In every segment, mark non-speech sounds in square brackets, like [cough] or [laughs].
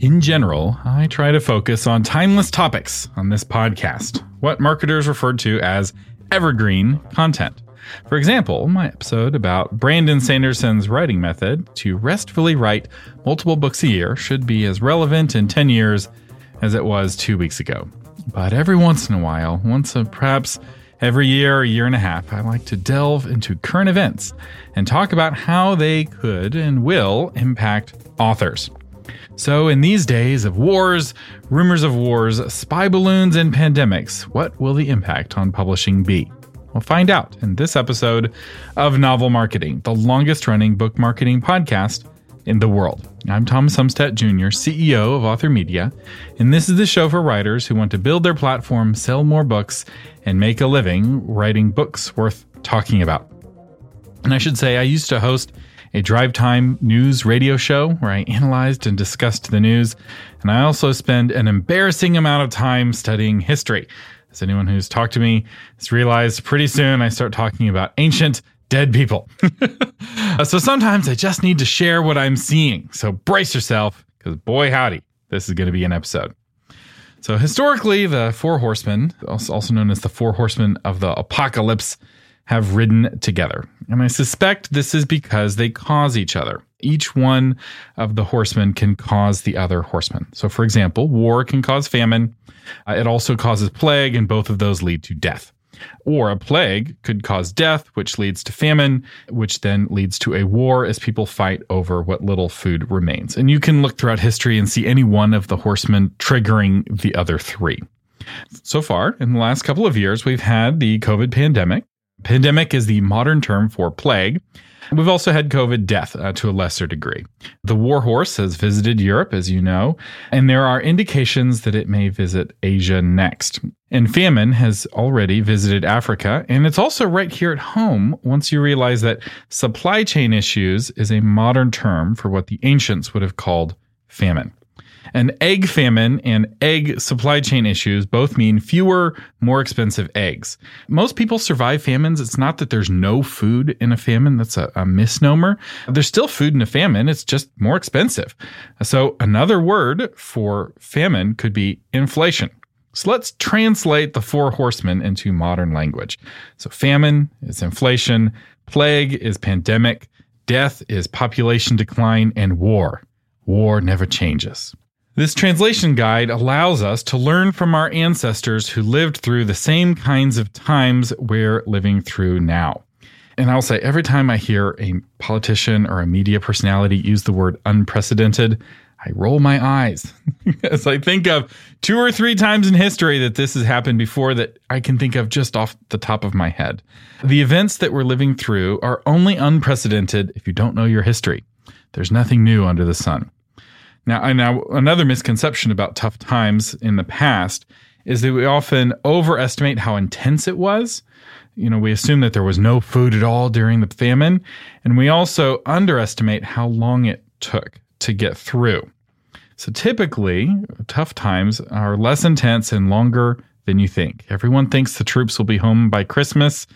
In general, I try to focus on timeless topics on this podcast, what marketers refer to as evergreen content. For example, my episode about Brandon Sanderson's writing method to restfully write multiple books a year should be as relevant in 10 years as it was two weeks ago. But every once in a while, once a, perhaps every year or year and a half, I like to delve into current events and talk about how they could and will impact authors. So, in these days of wars, rumors of wars, spy balloons, and pandemics, what will the impact on publishing be? We'll find out in this episode of Novel Marketing, the longest running book marketing podcast in the world. I'm Thomas Umstattd Jr., CEO of Author Media, and this is the show for writers who want to build their platform, sell more books, and make a living writing books worth talking about. And I should say, I used to host a drive time news radio show where I analyzed and discussed the news. And I also spend an embarrassing amount of time studying history. As anyone who's talked to me has realized, pretty soon I start talking about ancient dead people. [laughs] so sometimes I just need to share what I'm seeing. So brace yourself, because boy, howdy, this is going to be an episode. So historically, the four horsemen, also known as the four horsemen of the apocalypse, have ridden together. And I suspect this is because they cause each other. Each one of the horsemen can cause the other horseman. So, for example, war can cause famine. Uh, it also causes plague, and both of those lead to death. Or a plague could cause death, which leads to famine, which then leads to a war as people fight over what little food remains. And you can look throughout history and see any one of the horsemen triggering the other three. So far, in the last couple of years, we've had the COVID pandemic, Pandemic is the modern term for plague. We've also had COVID death uh, to a lesser degree. The war horse has visited Europe, as you know, and there are indications that it may visit Asia next. And famine has already visited Africa, and it's also right here at home once you realize that supply chain issues is a modern term for what the ancients would have called famine. An egg famine and egg supply chain issues both mean fewer, more expensive eggs. Most people survive famines. It's not that there's no food in a famine. That's a, a misnomer. There's still food in a famine. It's just more expensive. So another word for famine could be inflation. So let's translate the four horsemen into modern language. So famine is inflation, plague is pandemic, death is population decline, and war. War never changes. This translation guide allows us to learn from our ancestors who lived through the same kinds of times we're living through now. And I'll say every time I hear a politician or a media personality use the word unprecedented, I roll my eyes [laughs] as I think of two or three times in history that this has happened before that I can think of just off the top of my head. The events that we're living through are only unprecedented if you don't know your history. There's nothing new under the sun. Now, now another misconception about tough times in the past is that we often overestimate how intense it was. You know, we assume that there was no food at all during the famine, and we also underestimate how long it took to get through. So typically, tough times are less intense and longer than you think. Everyone thinks the troops will be home by Christmas,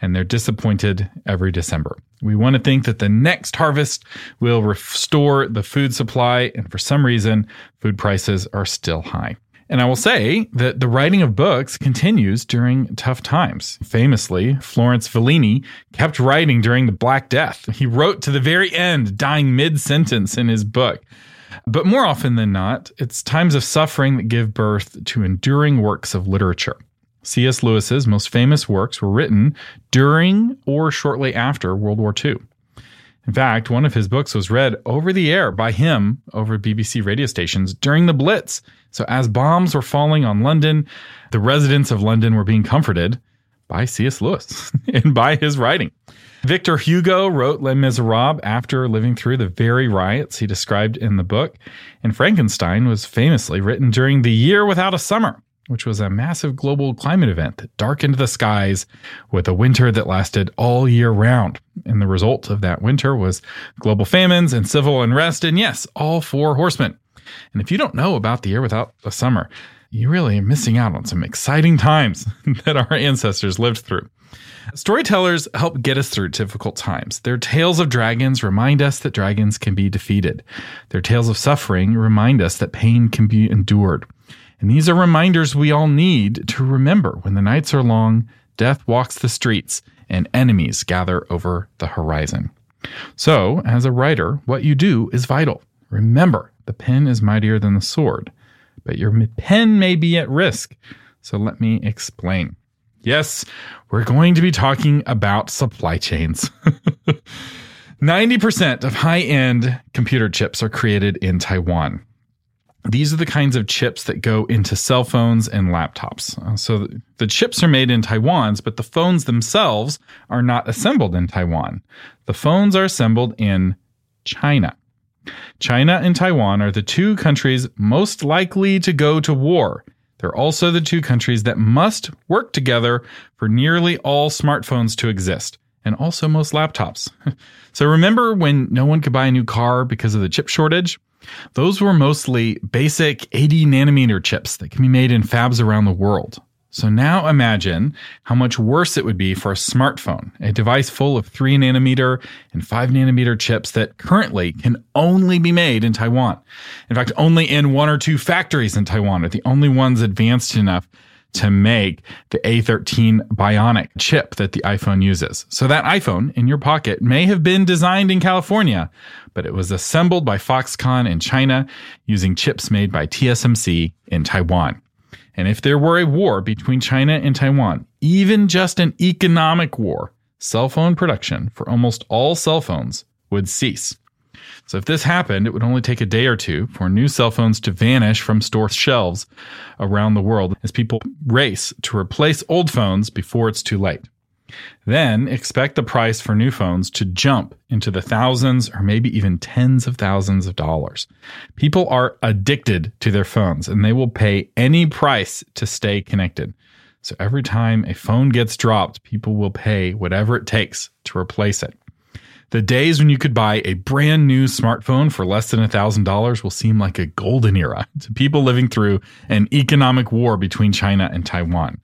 and they're disappointed every December. We want to think that the next harvest will restore the food supply, and for some reason, food prices are still high. And I will say that the writing of books continues during tough times. Famously, Florence Villani kept writing during the Black Death. He wrote to the very end, dying mid sentence in his book. But more often than not, it's times of suffering that give birth to enduring works of literature. C.S. Lewis's most famous works were written during or shortly after World War II. In fact, one of his books was read over the air by him over BBC radio stations during the Blitz. So, as bombs were falling on London, the residents of London were being comforted by C.S. Lewis [laughs] and by his writing. Victor Hugo wrote Les Miserables after living through the very riots he described in the book. And Frankenstein was famously written during the year without a summer which was a massive global climate event that darkened the skies with a winter that lasted all year round. And the result of that winter was global famines and civil unrest, and yes, all four horsemen. And if you don't know about the year without a summer, you really are missing out on some exciting times [laughs] that our ancestors lived through. Storytellers help get us through difficult times. Their tales of dragons remind us that dragons can be defeated. Their tales of suffering remind us that pain can be endured. And these are reminders we all need to remember when the nights are long, death walks the streets, and enemies gather over the horizon. So, as a writer, what you do is vital. Remember, the pen is mightier than the sword, but your pen may be at risk. So, let me explain. Yes, we're going to be talking about supply chains. [laughs] 90% of high end computer chips are created in Taiwan. These are the kinds of chips that go into cell phones and laptops. Uh, so the chips are made in Taiwan's, but the phones themselves are not assembled in Taiwan. The phones are assembled in China. China and Taiwan are the two countries most likely to go to war. They're also the two countries that must work together for nearly all smartphones to exist, and also most laptops. [laughs] so remember when no one could buy a new car because of the chip shortage? Those were mostly basic 80 nanometer chips that can be made in fabs around the world. So now imagine how much worse it would be for a smartphone, a device full of 3 nanometer and 5 nanometer chips that currently can only be made in Taiwan. In fact, only in one or two factories in Taiwan are the only ones advanced enough to make the A13 Bionic chip that the iPhone uses. So that iPhone in your pocket may have been designed in California, but it was assembled by Foxconn in China using chips made by TSMC in Taiwan. And if there were a war between China and Taiwan, even just an economic war, cell phone production for almost all cell phones would cease. So if this happened, it would only take a day or two for new cell phones to vanish from store shelves around the world as people race to replace old phones before it's too late. Then expect the price for new phones to jump into the thousands or maybe even tens of thousands of dollars. People are addicted to their phones and they will pay any price to stay connected. So every time a phone gets dropped, people will pay whatever it takes to replace it. The days when you could buy a brand new smartphone for less than $1,000 will seem like a golden era [laughs] to people living through an economic war between China and Taiwan.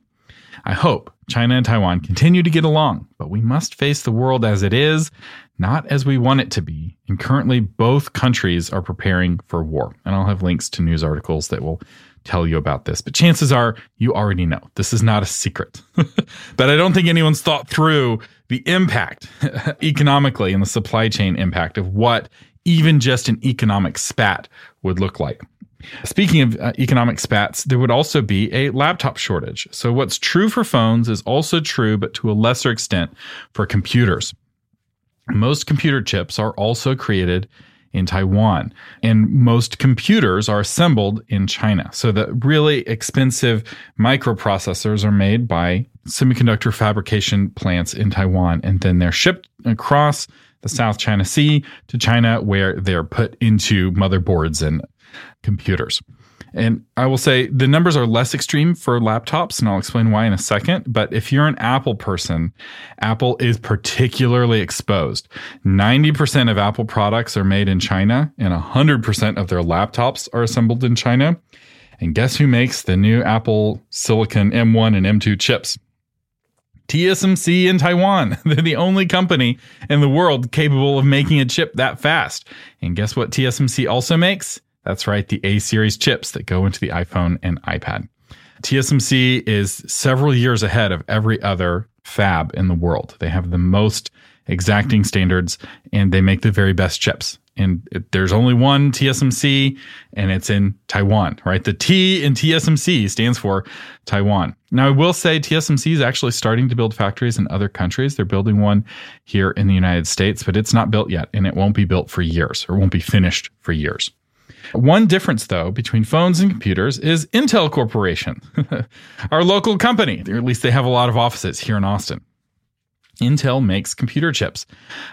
I hope China and Taiwan continue to get along, but we must face the world as it is, not as we want it to be. And currently, both countries are preparing for war. And I'll have links to news articles that will tell you about this. But chances are you already know. This is not a secret. [laughs] but I don't think anyone's thought through the impact [laughs] economically and the supply chain impact of what even just an economic spat would look like. Speaking of uh, economic spats, there would also be a laptop shortage. So, what's true for phones is also true, but to a lesser extent, for computers. Most computer chips are also created in Taiwan, and most computers are assembled in China. So, the really expensive microprocessors are made by semiconductor fabrication plants in Taiwan, and then they're shipped across the South China Sea to China, where they're put into motherboards and computers. And I will say the numbers are less extreme for laptops, and I'll explain why in a second. But if you're an Apple person, Apple is particularly exposed. 90% of Apple products are made in China, and 100% of their laptops are assembled in China. And guess who makes the new Apple Silicon M1 and M2 chips? TSMC in Taiwan. [laughs] They're the only company in the world capable of making a chip that fast. And guess what TSMC also makes? That's right, the A series chips that go into the iPhone and iPad. TSMC is several years ahead of every other fab in the world. They have the most exacting standards and they make the very best chips and it, there's only one TSMC and it's in Taiwan, right? The T in TSMC stands for Taiwan. Now, I will say TSMC is actually starting to build factories in other countries. They're building one here in the United States, but it's not built yet and it won't be built for years or won't be finished for years. One difference, though, between phones and computers is Intel Corporation, [laughs] our local company, or at least they have a lot of offices here in Austin. Intel makes computer chips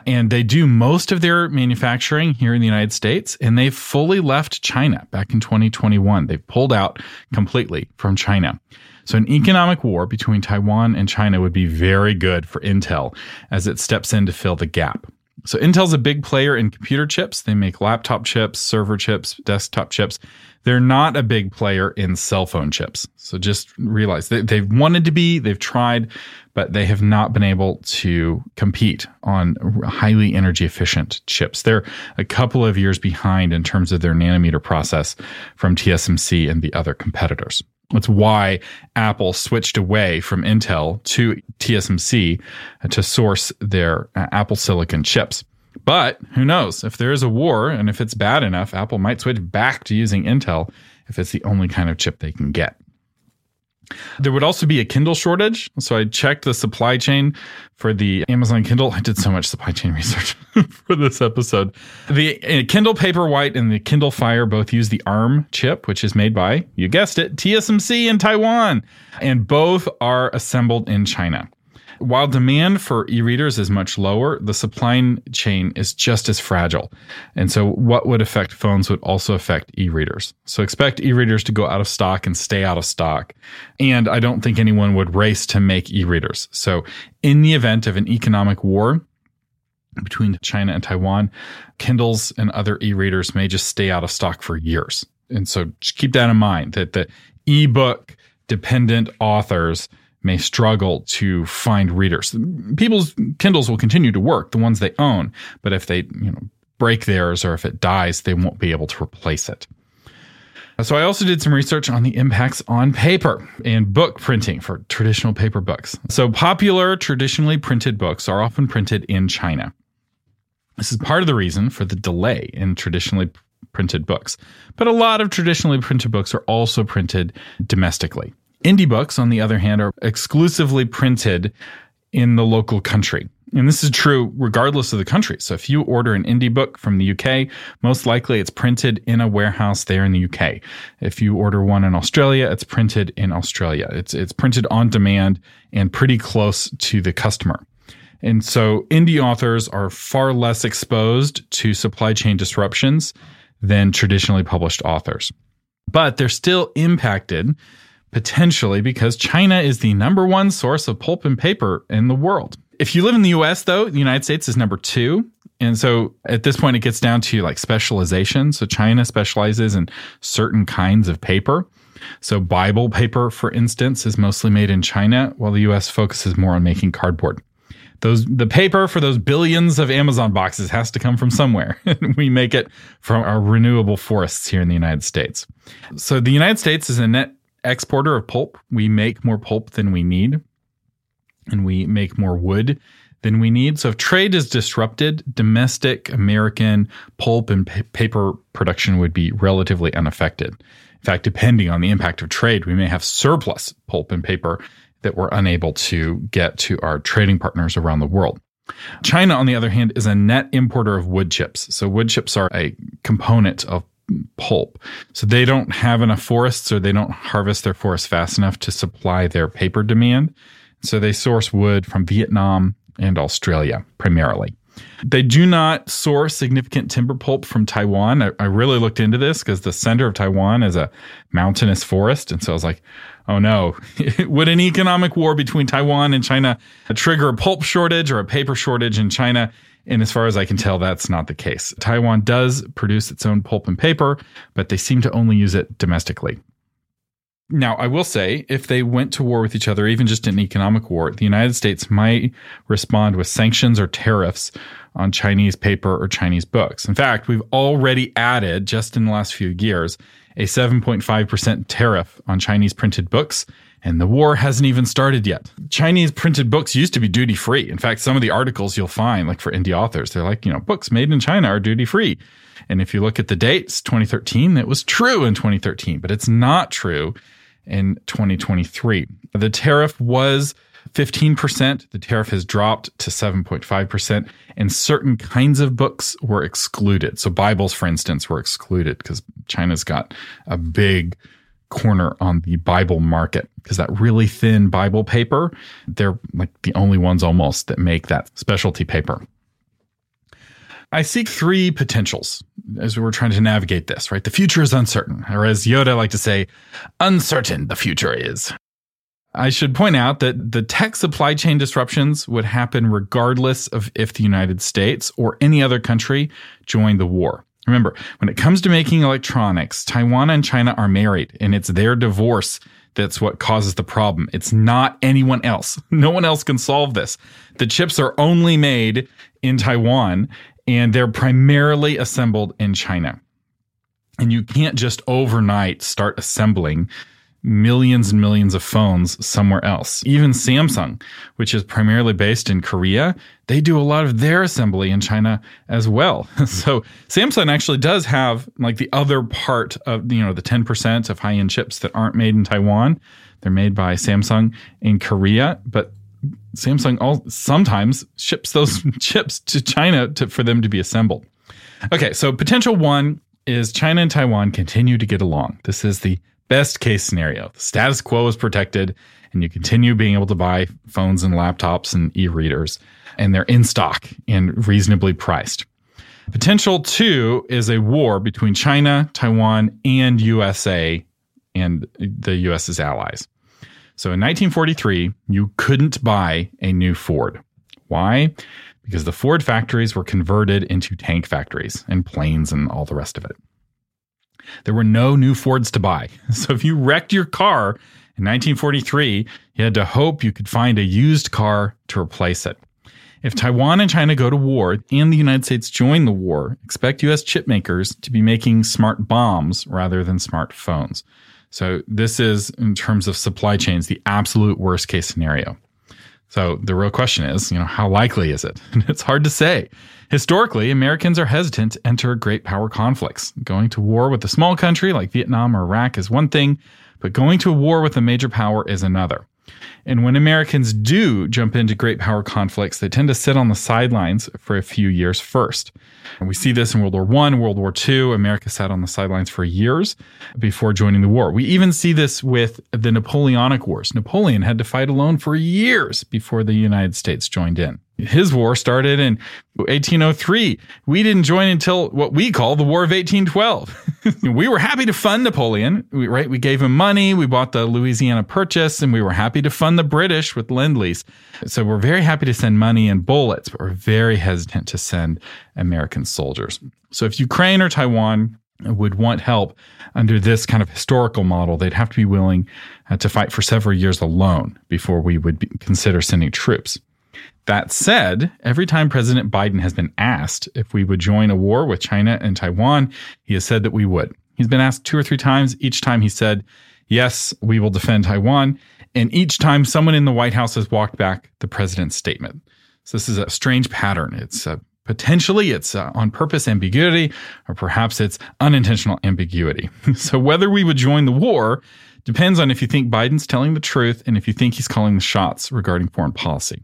and they do most of their manufacturing here in the United States and they fully left China back in 2021. They've pulled out completely from China. So an economic war between Taiwan and China would be very good for Intel as it steps in to fill the gap. So Intel's a big player in computer chips. They make laptop chips, server chips, desktop chips. They're not a big player in cell phone chips. So just realize they, they've wanted to be, they've tried, but they have not been able to compete on highly energy efficient chips. They're a couple of years behind in terms of their nanometer process from TSMC and the other competitors. That's why Apple switched away from Intel to TSMC to source their uh, Apple Silicon chips. But who knows? If there is a war and if it's bad enough, Apple might switch back to using Intel if it's the only kind of chip they can get. There would also be a Kindle shortage. So I checked the supply chain for the Amazon Kindle. I did so much supply chain [laughs] research for this episode. The uh, Kindle Paperwhite and the Kindle Fire both use the ARM chip, which is made by, you guessed it, TSMC in Taiwan. And both are assembled in China. While demand for e-readers is much lower, the supply chain is just as fragile. And so what would affect phones would also affect e-readers. So expect e-readers to go out of stock and stay out of stock. And I don't think anyone would race to make e-readers. So in the event of an economic war, between China and Taiwan, Kindles and other e-readers may just stay out of stock for years. And so keep that in mind that the ebook dependent authors may struggle to find readers. People's Kindles will continue to work, the ones they own, but if they, you know, break theirs or if it dies, they won't be able to replace it. So I also did some research on the impacts on paper and book printing for traditional paper books. So popular traditionally printed books are often printed in China. This is part of the reason for the delay in traditionally printed books. But a lot of traditionally printed books are also printed domestically. Indie books, on the other hand, are exclusively printed in the local country. And this is true regardless of the country. So if you order an indie book from the UK, most likely it's printed in a warehouse there in the UK. If you order one in Australia, it's printed in Australia. It's it's printed on demand and pretty close to the customer. And so indie authors are far less exposed to supply chain disruptions than traditionally published authors. But they're still impacted potentially because China is the number one source of pulp and paper in the world. If you live in the US, though, the United States is number two. And so at this point, it gets down to like specialization. So China specializes in certain kinds of paper. So Bible paper, for instance, is mostly made in China, while the US focuses more on making cardboard. Those, the paper for those billions of Amazon boxes has to come from somewhere. [laughs] we make it from our renewable forests here in the United States. So the United States is a net exporter of pulp. We make more pulp than we need, and we make more wood than we need. So if trade is disrupted, domestic American pulp and paper production would be relatively unaffected. In fact, depending on the impact of trade, we may have surplus pulp and paper that we're unable to get to our trading partners around the world. China, on the other hand, is a net importer of wood chips. So wood chips are a component of pulp. So they don't have enough forests or they don't harvest their forests fast enough to supply their paper demand. So they source wood from Vietnam and Australia primarily. They do not source significant timber pulp from Taiwan. I, I really looked into this because the center of Taiwan is a mountainous forest. And so I was like, oh no, [laughs] would an economic war between Taiwan and China trigger a pulp shortage or a paper shortage in China? And as far as I can tell, that's not the case. Taiwan does produce its own pulp and paper, but they seem to only use it domestically. Now, I will say, if they went to war with each other, even just an economic war, the United States might respond with sanctions or tariffs on Chinese paper or Chinese books. In fact, we've already added, just in the last few years, a 7.5% tariff on Chinese printed books and the war hasn't even started yet. Chinese printed books used to be duty free. In fact, some of the articles you'll find, like for indie authors, they're like, you know, books made in China are duty free. And if you look at the dates, 2013, that was true in 2013, but it's not true in 2023. The tariff was 15%. The tariff has dropped to 7.5%, and certain kinds of books were excluded. So, Bibles, for instance, were excluded because China's got a big corner on the Bible market because that really thin Bible paper, they're like the only ones almost that make that specialty paper. I see three potentials as we're trying to navigate this, right? The future is uncertain, or as Yoda like to say, uncertain the future is. I should point out that the tech supply chain disruptions would happen regardless of if the United States or any other country joined the war. Remember, when it comes to making electronics, Taiwan and China are married, and it's their divorce that's what causes the problem. It's not anyone else. [laughs] No one else can solve this. The chips are only made in Taiwan, and they're primarily assembled in China. And you can't just overnight start assembling millions and millions of phones somewhere else. Even Samsung, which is primarily based in Korea, they do a lot of their assembly in China as well. [laughs] so Samsung actually does have like the other part of you know the 10% of high-end chips that aren't made in Taiwan. They're made by Samsung in Korea, but Samsung all, sometimes ships those [laughs] chips to China to, for them to be assembled. Okay, so potential one is China and Taiwan continue to get along. This is the best case scenario. The status quo is protected and you continue being able to buy phones and laptops and e-readers and they're in stock and reasonably priced. Potential two is a war between China, Taiwan, and USA and the US's allies. So in 1943, you couldn't buy a new Ford. Why? Because the Ford factories were converted into tank factories and planes and all the rest of it. There were no new Fords to buy. [laughs] So if you wrecked your car in 1943, you had to hope you could find a used car to replace it. If Taiwan and China go to war and the United States join the war, expect US chip makers to be making smart bombs rather than smart phones. So this is, in terms of supply chains, the absolute worst case scenario. So the real question is, you know, how likely is it? [laughs] it's hard to say. Historically, Americans are hesitant to enter great power conflicts. Going to war with a small country like Vietnam or Iraq is one thing, but going to war with a major power is another. And when Americans do jump into great power conflicts, they tend to sit on the sidelines for a few years first. And we see this in World War I, World War II. America sat on the sidelines for years before joining the war. We even see this with the Napoleonic Wars. Napoleon had to fight alone for years before the United States joined in his war started in 1803. We didn't join until what we call the War of 1812. [laughs] we were happy to fund Napoleon, right? We gave him money, we bought the Louisiana Purchase, and we were happy to fund the British with Lend Lease. So we're very happy to send money and bullets, but we're very hesitant to send American soldiers. So if Ukraine or Taiwan would want help under this kind of historical model, they'd have to be willing uh, to fight for several years alone before we would be, consider sending troops. That said, every time President Biden has been asked if we would join a war with China and Taiwan, he has said that we would. He's been asked two or three times. Each time he said, yes, we will defend Taiwan. And each time someone in the White House has walked back the president's statement. So this is a strange pattern. It's a, potentially it's uh, on purpose ambiguity, or perhaps it's unintentional ambiguity. [laughs] so whether we would join the war depends on if you think Biden's telling the truth and if you think he's calling the shots regarding foreign policy.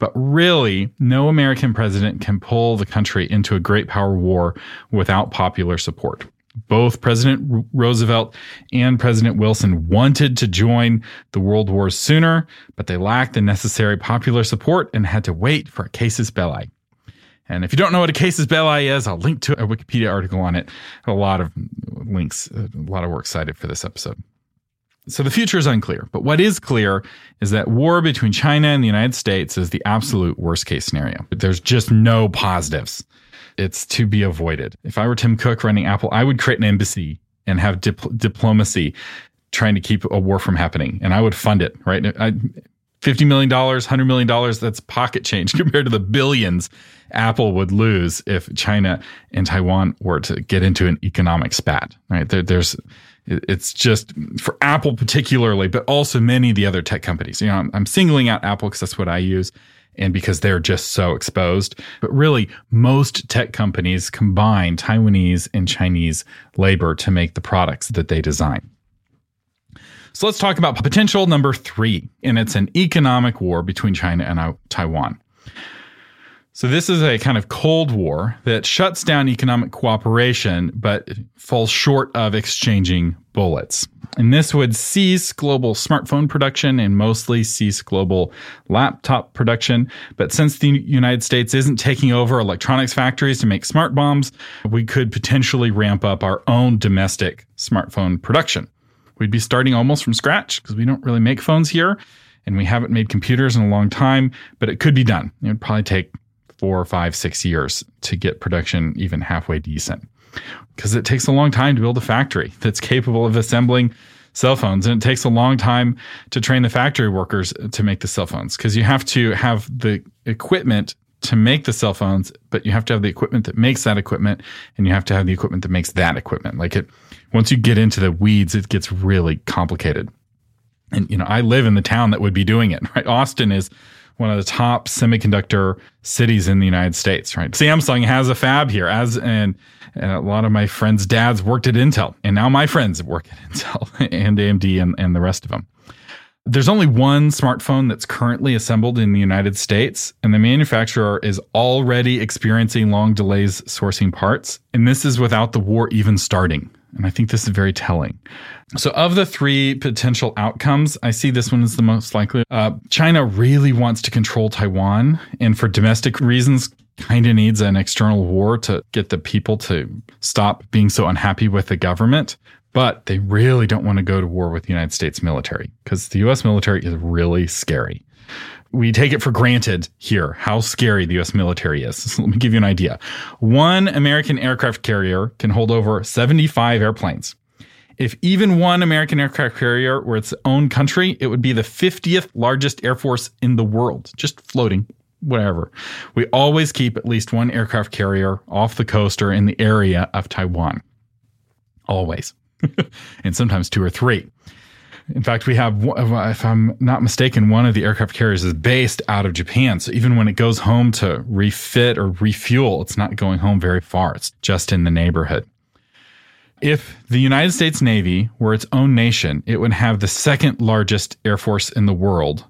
But really, no American president can pull the country into a great power war without popular support. Both President Roosevelt and President Wilson wanted to join the world wars sooner, but they lacked the necessary popular support and had to wait for a casus belli. And if you don't know what a casus belli is, I'll link to a Wikipedia article on it. A lot of links, a lot of works cited for this episode. So the future is unclear, but what is clear is that war between China and the United States is the absolute worst case scenario. There's just no positives. It's to be avoided. If I were Tim Cook running Apple, I would create an embassy and have dip- diplomacy trying to keep a war from happening, and I would fund it, right? I, $50 million, $100 million, that's pocket change [laughs] compared to the billions Apple would lose if China and Taiwan were to get into an economic spat, right? There, there's, it's just for Apple particularly, but also many of the other tech companies. You know, I'm, I'm singling out Apple because that's what I use and because they're just so exposed. But really, most tech companies combine Taiwanese and Chinese labor to make the products that they design. So let's talk about potential number three, and it's an economic war between China and Taiwan. So this is a kind of Cold War that shuts down economic cooperation, but falls short of exchanging bullets. And this would cease global smartphone production and mostly cease global laptop production. But since the United States isn't taking over electronics factories to make smart bombs, we could potentially ramp up our own domestic smartphone production We'd be starting almost from scratch because we don't really make phones here and we haven't made computers in a long time, but it could be done. It would probably take four, five, six years to get production even halfway decent. Because it takes a long time to build a factory that's capable of assembling cell phones and it takes a long time to train the factory workers to make the cell phones. Because you have to have the equipment to make the cell phones but you have to have the equipment that makes that equipment and you have to have the equipment that makes that equipment. Like it once you get into the weeds it gets really complicated. And you know i live in the town that would be doing it right? Austin is one of the top semiconductor cities in the United States, right? Samsung has a fab here, as and, and a lot of my friends' dads worked at Intel, and now my friends work at [laughs] Intel and AMD and, and the rest of them. There's only one smartphone that's currently assembled in the United States, and the manufacturer is already experiencing long delays sourcing parts. And this is without the war even starting. And I think this is very telling. So, of the three potential outcomes, I see this one as the most likely. Uh, China really wants to control Taiwan, and for domestic reasons, kind of needs an external war to get the people to stop being so unhappy with the government. But they really don't want to go to war with the United States military because the US military is really scary we take it for granted here how scary the US military is. So [laughs] let me give you an idea. One American aircraft carrier can hold over 75 airplanes. If even one American aircraft carrier were its own country, it would be the 50th largest air force in the world, just floating, whatever. We always keep at least one aircraft carrier off the coast or in the area of Taiwan. Always. [laughs] and sometimes two or three. In fact, we have, uh, if I'm not mistaken, one of the aircraft carriers is based out of Japan. So even when it goes home to refit or refuel, it's not going home very far. It's just in the neighborhood. If the United States Navy were its own nation, it would have the second largest air force in the world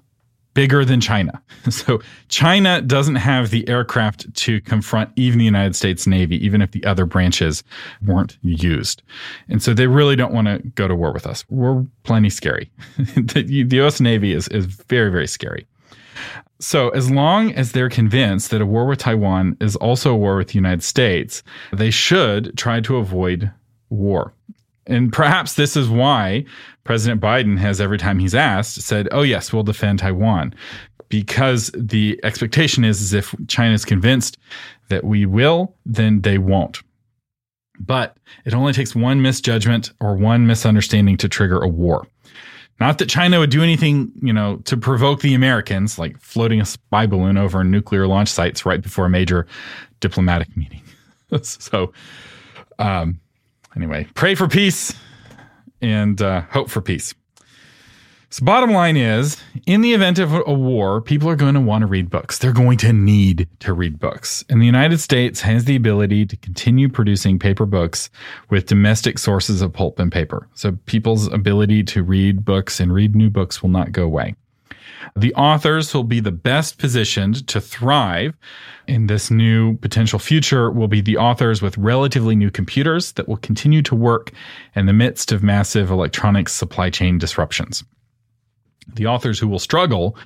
bigger than China. [laughs] So China doesn't have the aircraft to confront even the United States Navy, even if the other branches weren't used. And so they really don't want to go to war with us. We're plenty scary. [laughs] the, US Navy is, is very, very scary. So, as long as they're convinced that a war with Taiwan is also a war with the United States, they should try to avoid war. And perhaps this is why President Biden has, every time he's asked, said, oh, yes, we'll defend Taiwan. Because the expectation is, is if China is convinced that we will, then they won't. But it only takes one misjudgment or one misunderstanding to trigger a war. Not that China would do anything, you know, to provoke the Americans, like floating a spy balloon over nuclear launch sites right before a major diplomatic meeting. [laughs] so, um, anyway, pray for peace and uh, hope for peace. So, bottom line is, in the event of a war, people are going to want to read books. They're going to need to read books. And the United States has the ability to continue producing paper books with domestic sources of pulp and paper. So, people's ability to read books and read new books will not go away. The authors who'll be the best positioned to thrive in this new potential future will be the authors with relatively new computers that will continue to work in the midst of massive electronics supply chain disruptions. The authors who will struggle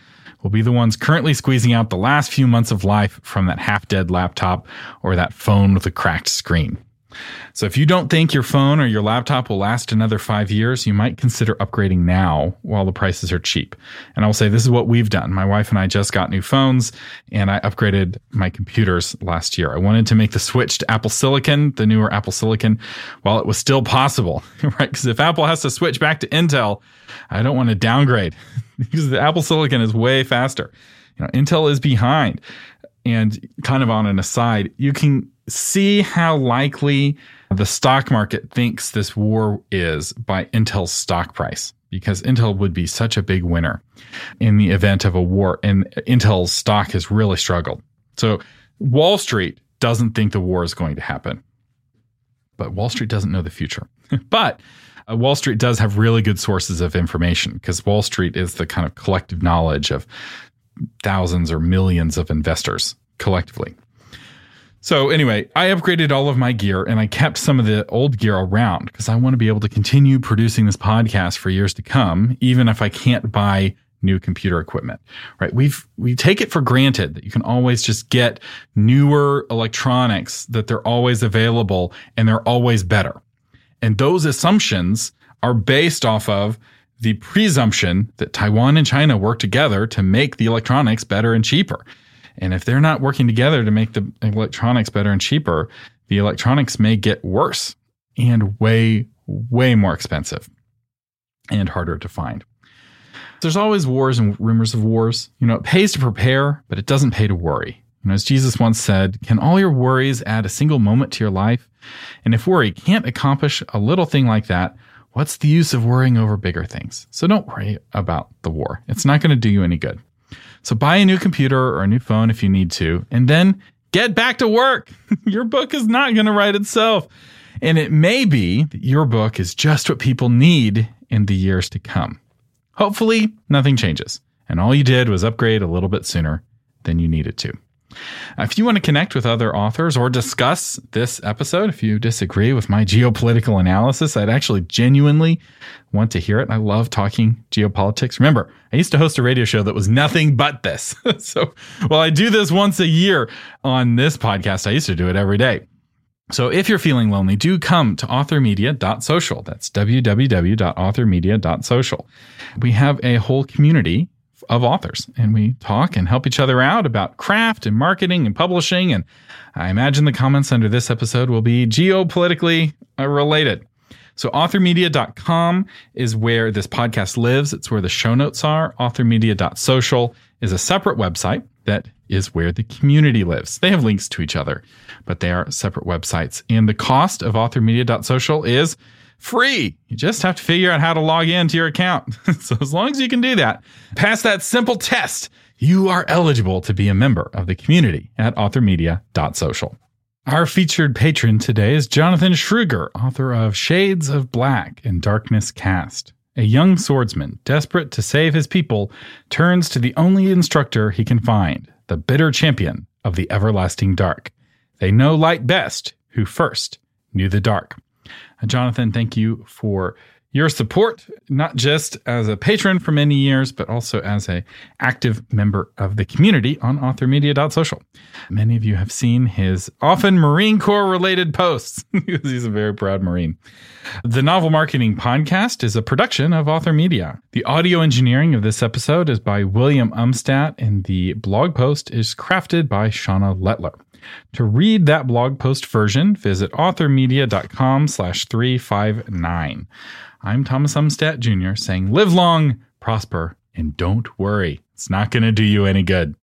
will be the ones currently squeezing out the last few months of life from that half dead laptop or that phone with a cracked screen. So if you don't think your phone or your laptop will last another five years, you might consider upgrading now while the prices are cheap. And I will say this is what we've done. My wife and I just got new phones and I upgraded my computers last year. I wanted to make the switch to Apple Silicon, the newer Apple Silicon, while it was still possible, [laughs] right? Because if Apple has to switch back to Intel, I don't want to downgrade [laughs] because the Apple Silicon is way faster. You know, Intel is behind. And kind of on an aside, you can see how likely the stock market thinks this war is by Intel's stock price because Intel would be such a big winner in the event of a war and Intel's stock has really struggled. So Wall Street doesn't think the war is going to happen. But Wall Street doesn't know the future. [laughs] but uh, Wall Street does have really good sources of information because Wall Street is the kind of collective knowledge of thousands or millions of investors collectively. So anyway, I upgraded all of my gear and I kept some of the old gear around because I want to be able to continue producing this podcast for years to come, even if I can't buy new computer equipment. Right? We've we take it for granted that you can always just get newer electronics that they're always available and they're always better. And those assumptions are based off of the presumption that Taiwan and China work together to make the electronics better and cheaper. And if they're not working together to make the electronics better and cheaper, the electronics may get worse and way, way more expensive and harder to find. There's always wars and rumors of wars. You know, it pays to prepare, but it doesn't pay to worry. You know, as Jesus once said, can all your worries add a single moment to your life? And if worry can't accomplish a little thing like that, what's the use of worrying over bigger things? So don't worry about the war. It's not going to do you any good. So buy a new computer or a new phone if you need to, and then get back to work. [laughs] your book is not going to write itself. And it may be that your book is just what people need in the years to come. Hopefully, nothing changes, and all you did was upgrade a little bit sooner than you needed to. If you want to connect with other authors or discuss this episode, if you disagree with my geopolitical analysis, I'd actually genuinely want to hear it. I love talking geopolitics. Remember, I used to host a radio show that was nothing but this. [laughs] so while I do this once a year on this podcast, I used to do it every day. So if you're feeling lonely, do come to authormedia.social. That's www.authormedia.social. We have a whole community of authors and we talk and help each other out about craft and marketing and publishing. And I imagine the comments under this episode will be geopolitically uh, related. So authormedia.com is where this podcast lives. It's where the show notes are. Authormedia.social is a separate website that is where the community lives. They have links to each other, but they are separate websites. And the cost of authormedia.social is free. You just have to figure out how to log into your account. [laughs] so as long as you can do that, pass that simple test, you are eligible to be a member of the community at authormedia.social. Our featured patron today is Jonathan Schruger, author of Shades of Black and Darkness Cast. A young swordsman, desperate to save his people, turns to the only instructor he can find, the bitter champion of the everlasting dark. They know light best who first knew the dark. Uh, Jonathan, thank you for your support, not just as a patron for many years, but also as a active member of the community on authormedia.social. Many of you have seen his often Marine Corps related posts because [laughs] he's a very proud Marine. The Novel Marketing Podcast is a production of Author Media. The audio engineering of this episode is by William Umstattd, and the blog post is crafted by Shauna Letellier. To read that blog post version, visit authormedia.com slash 359. I'm Thomas Umstattd Jr. saying live long, prosper, and don't worry. It's not going to do you any good.